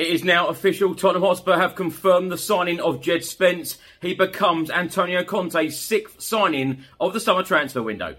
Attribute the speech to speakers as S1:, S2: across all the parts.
S1: It is now official. Tottenham Hotspur have confirmed the signing of Djed Spence. He becomes Antonio Conte's sixth signing of the summer transfer window.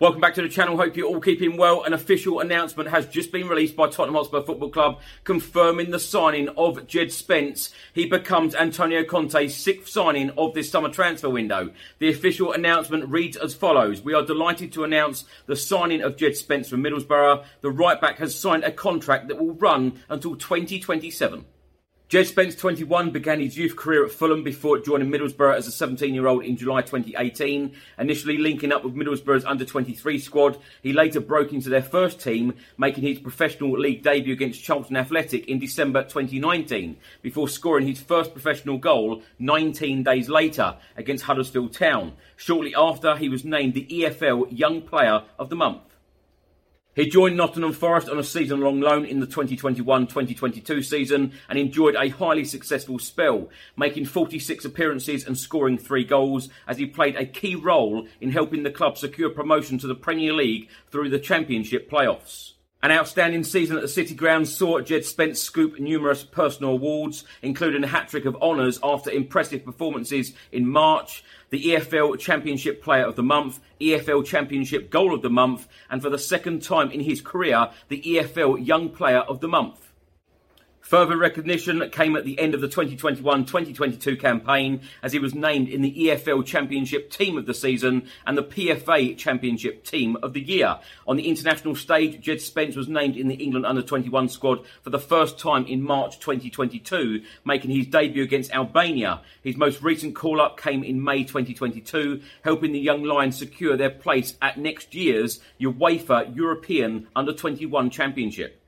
S1: Welcome back to the channel. Hope you're all keeping well. An official announcement has just been released by Tottenham Hotspur Football Club confirming the signing of Djed Spence. He becomes Antonio Conte's sixth signing of this summer transfer window. The official announcement reads as follows. We are delighted to announce the signing of Djed Spence from Middlesbrough. The right back has signed a contract that will run until 2027. Djed Spence, 21, began his youth career at Fulham before joining Middlesbrough as a 17 year old in July 2018. Initially linking up with Middlesbrough's under 23 squad, he later broke into their first team, making his professional league debut against Charlton Athletic in December 2019, before scoring his first professional goal 19 days later against Huddersfield Town. Shortly after, he was named the EFL Young Player of the Month. He joined Nottingham Forest on a season long loan in the 2021 2022 season and enjoyed a highly successful spell, making 46 appearances and scoring three goals as he played a key role in helping the club secure promotion to the Premier League through the Championship playoffs. An outstanding season at the City Ground saw Djed Spence scoop numerous personal awards, including a hat trick of honours after impressive performances in March, the EFL Championship Player of the Month, EFL Championship Goal of the Month, and for the second time in his career, the EFL Young Player of the Month. Further recognition came at the end of the 2021-2022 campaign as he was named in the EFL Championship Team of the Season and the PFA Championship Team of the Year. On the international stage, Djed Spence was named in the England Under-21 squad for the first time in March 2022, making his debut against Albania. His most recent call-up came in May 2022, helping the young Lions secure their place at next year's UEFA European Under-21 Championship.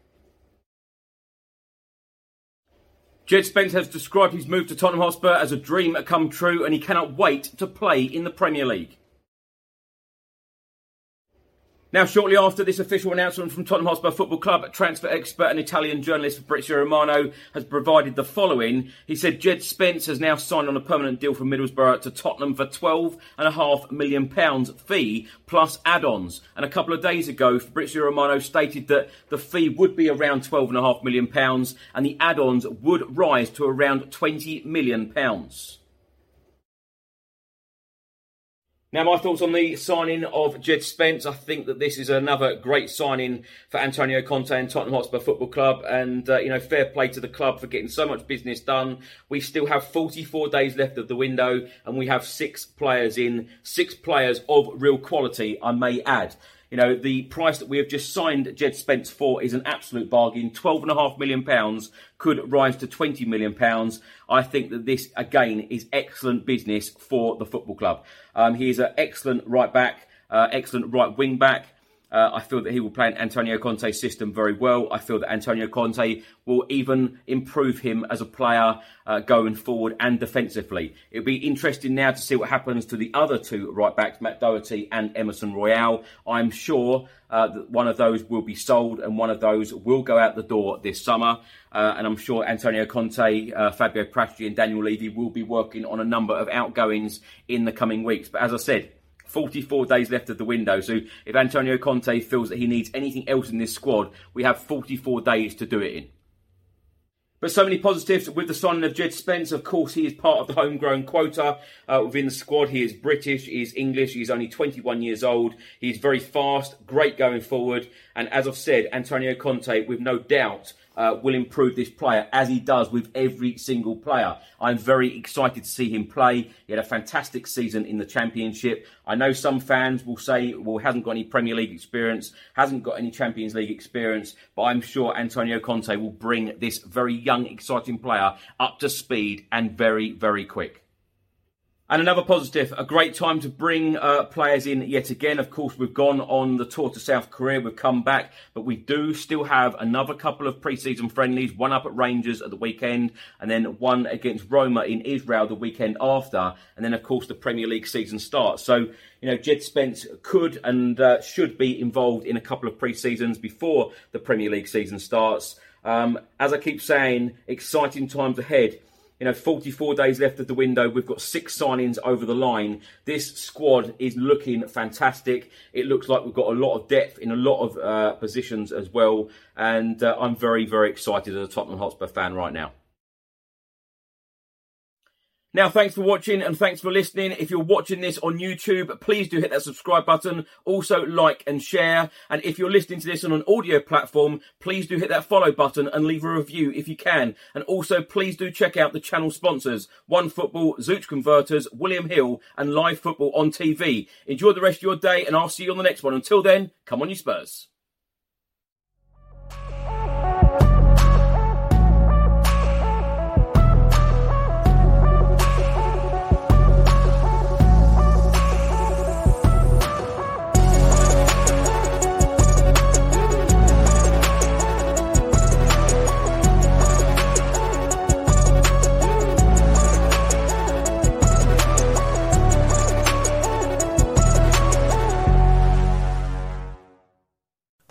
S1: Djed Spence has described his move to Tottenham Hotspur as a dream come true and he cannot wait to play in the Premier League. Now, shortly after this official announcement from Tottenham Hotspur Football Club, transfer expert and Italian journalist Fabrizio Romano has provided the following. He said Djed Spence has now signed on a permanent deal from Middlesbrough to Tottenham for £12.5 million fee plus add-ons. And a couple of days ago, Fabrizio Romano stated that the fee would be around £12.5 million and the add-ons would rise to around £20 million. Now, my thoughts on the signing of Djed Spence. I think that this is another great signing for Antonio Conte and Tottenham Hotspur Football Club. And, uh, you know, fair play to the club for getting so much business done. We still have 44 days left of the window and we have six players in, six players of real quality, I may add. You know, the price that we have just signed Djed Spence for is an absolute bargain. £12.5 million could rise to £20 million. I think that this, again, is excellent business for the football club. Um, he is an excellent right back, uh, excellent right wing back. Uh, I feel that he will play in Antonio Conte's system very well. I feel that Antonio Conte will even improve him as a player uh, going forward and defensively. It'll be interesting now to see what happens to the other two right backs, Matt Doherty and Emerson Royal. I'm sure uh, that one of those will be sold and one of those will go out the door this summer. Uh, and I'm sure Antonio Conte, uh, Fabio Paratici, and Daniel Levy will be working on a number of outgoings in the coming weeks. But as I said, 44 days left of the window. So if Antonio Conte feels that he needs anything else in this squad, we have 44 days to do it in. But so many positives with the signing of Djed Spence. Of course, he is part of the homegrown quota uh, within the squad. He is British, he is English, he's only 21 years old. He's very fast, great going forward. And as I've said, Antonio Conte, with no doubt, uh, will improve this player as he does with every single player. I'm very excited to see him play. He had a fantastic season in the Championship. I know some fans will say, well, hasn't got any Premier League experience, hasn't got any Champions League experience, but I'm sure Antonio Conte will bring this very young, exciting player up to speed and very, very quick. And another positive, a great time to bring uh, players in yet again. Of course, we've gone on the tour to South Korea, we've come back, but we do still have another couple of pre-season friendlies, one up at Rangers at the weekend, and then one against Roma in Israel the weekend after, and then of course the Premier League season starts. So, you know, Djed Spence could and uh, should be involved in a couple of pre-seasons before the Premier League season starts. Um, as I keep saying, exciting times ahead you know, 44 days left of the window. We've got six signings over the line. This squad is looking fantastic. It looks like we've got a lot of depth in a lot of uh, positions as well. And uh, I'm very, very excited as a Tottenham Hotspur fan right now. Now, thanks for watching and thanks for listening. If you're watching this on YouTube, please do hit that subscribe button. Also, like and share. And if you're listening to this on an audio platform, please do hit that follow button and leave a review if you can. And also, please do check out the channel sponsors One Football, Zouch Converters, William Hill, and Live Football on TV. Enjoy the rest of your day, and I'll see you on the next one. Until then, come on, you Spurs.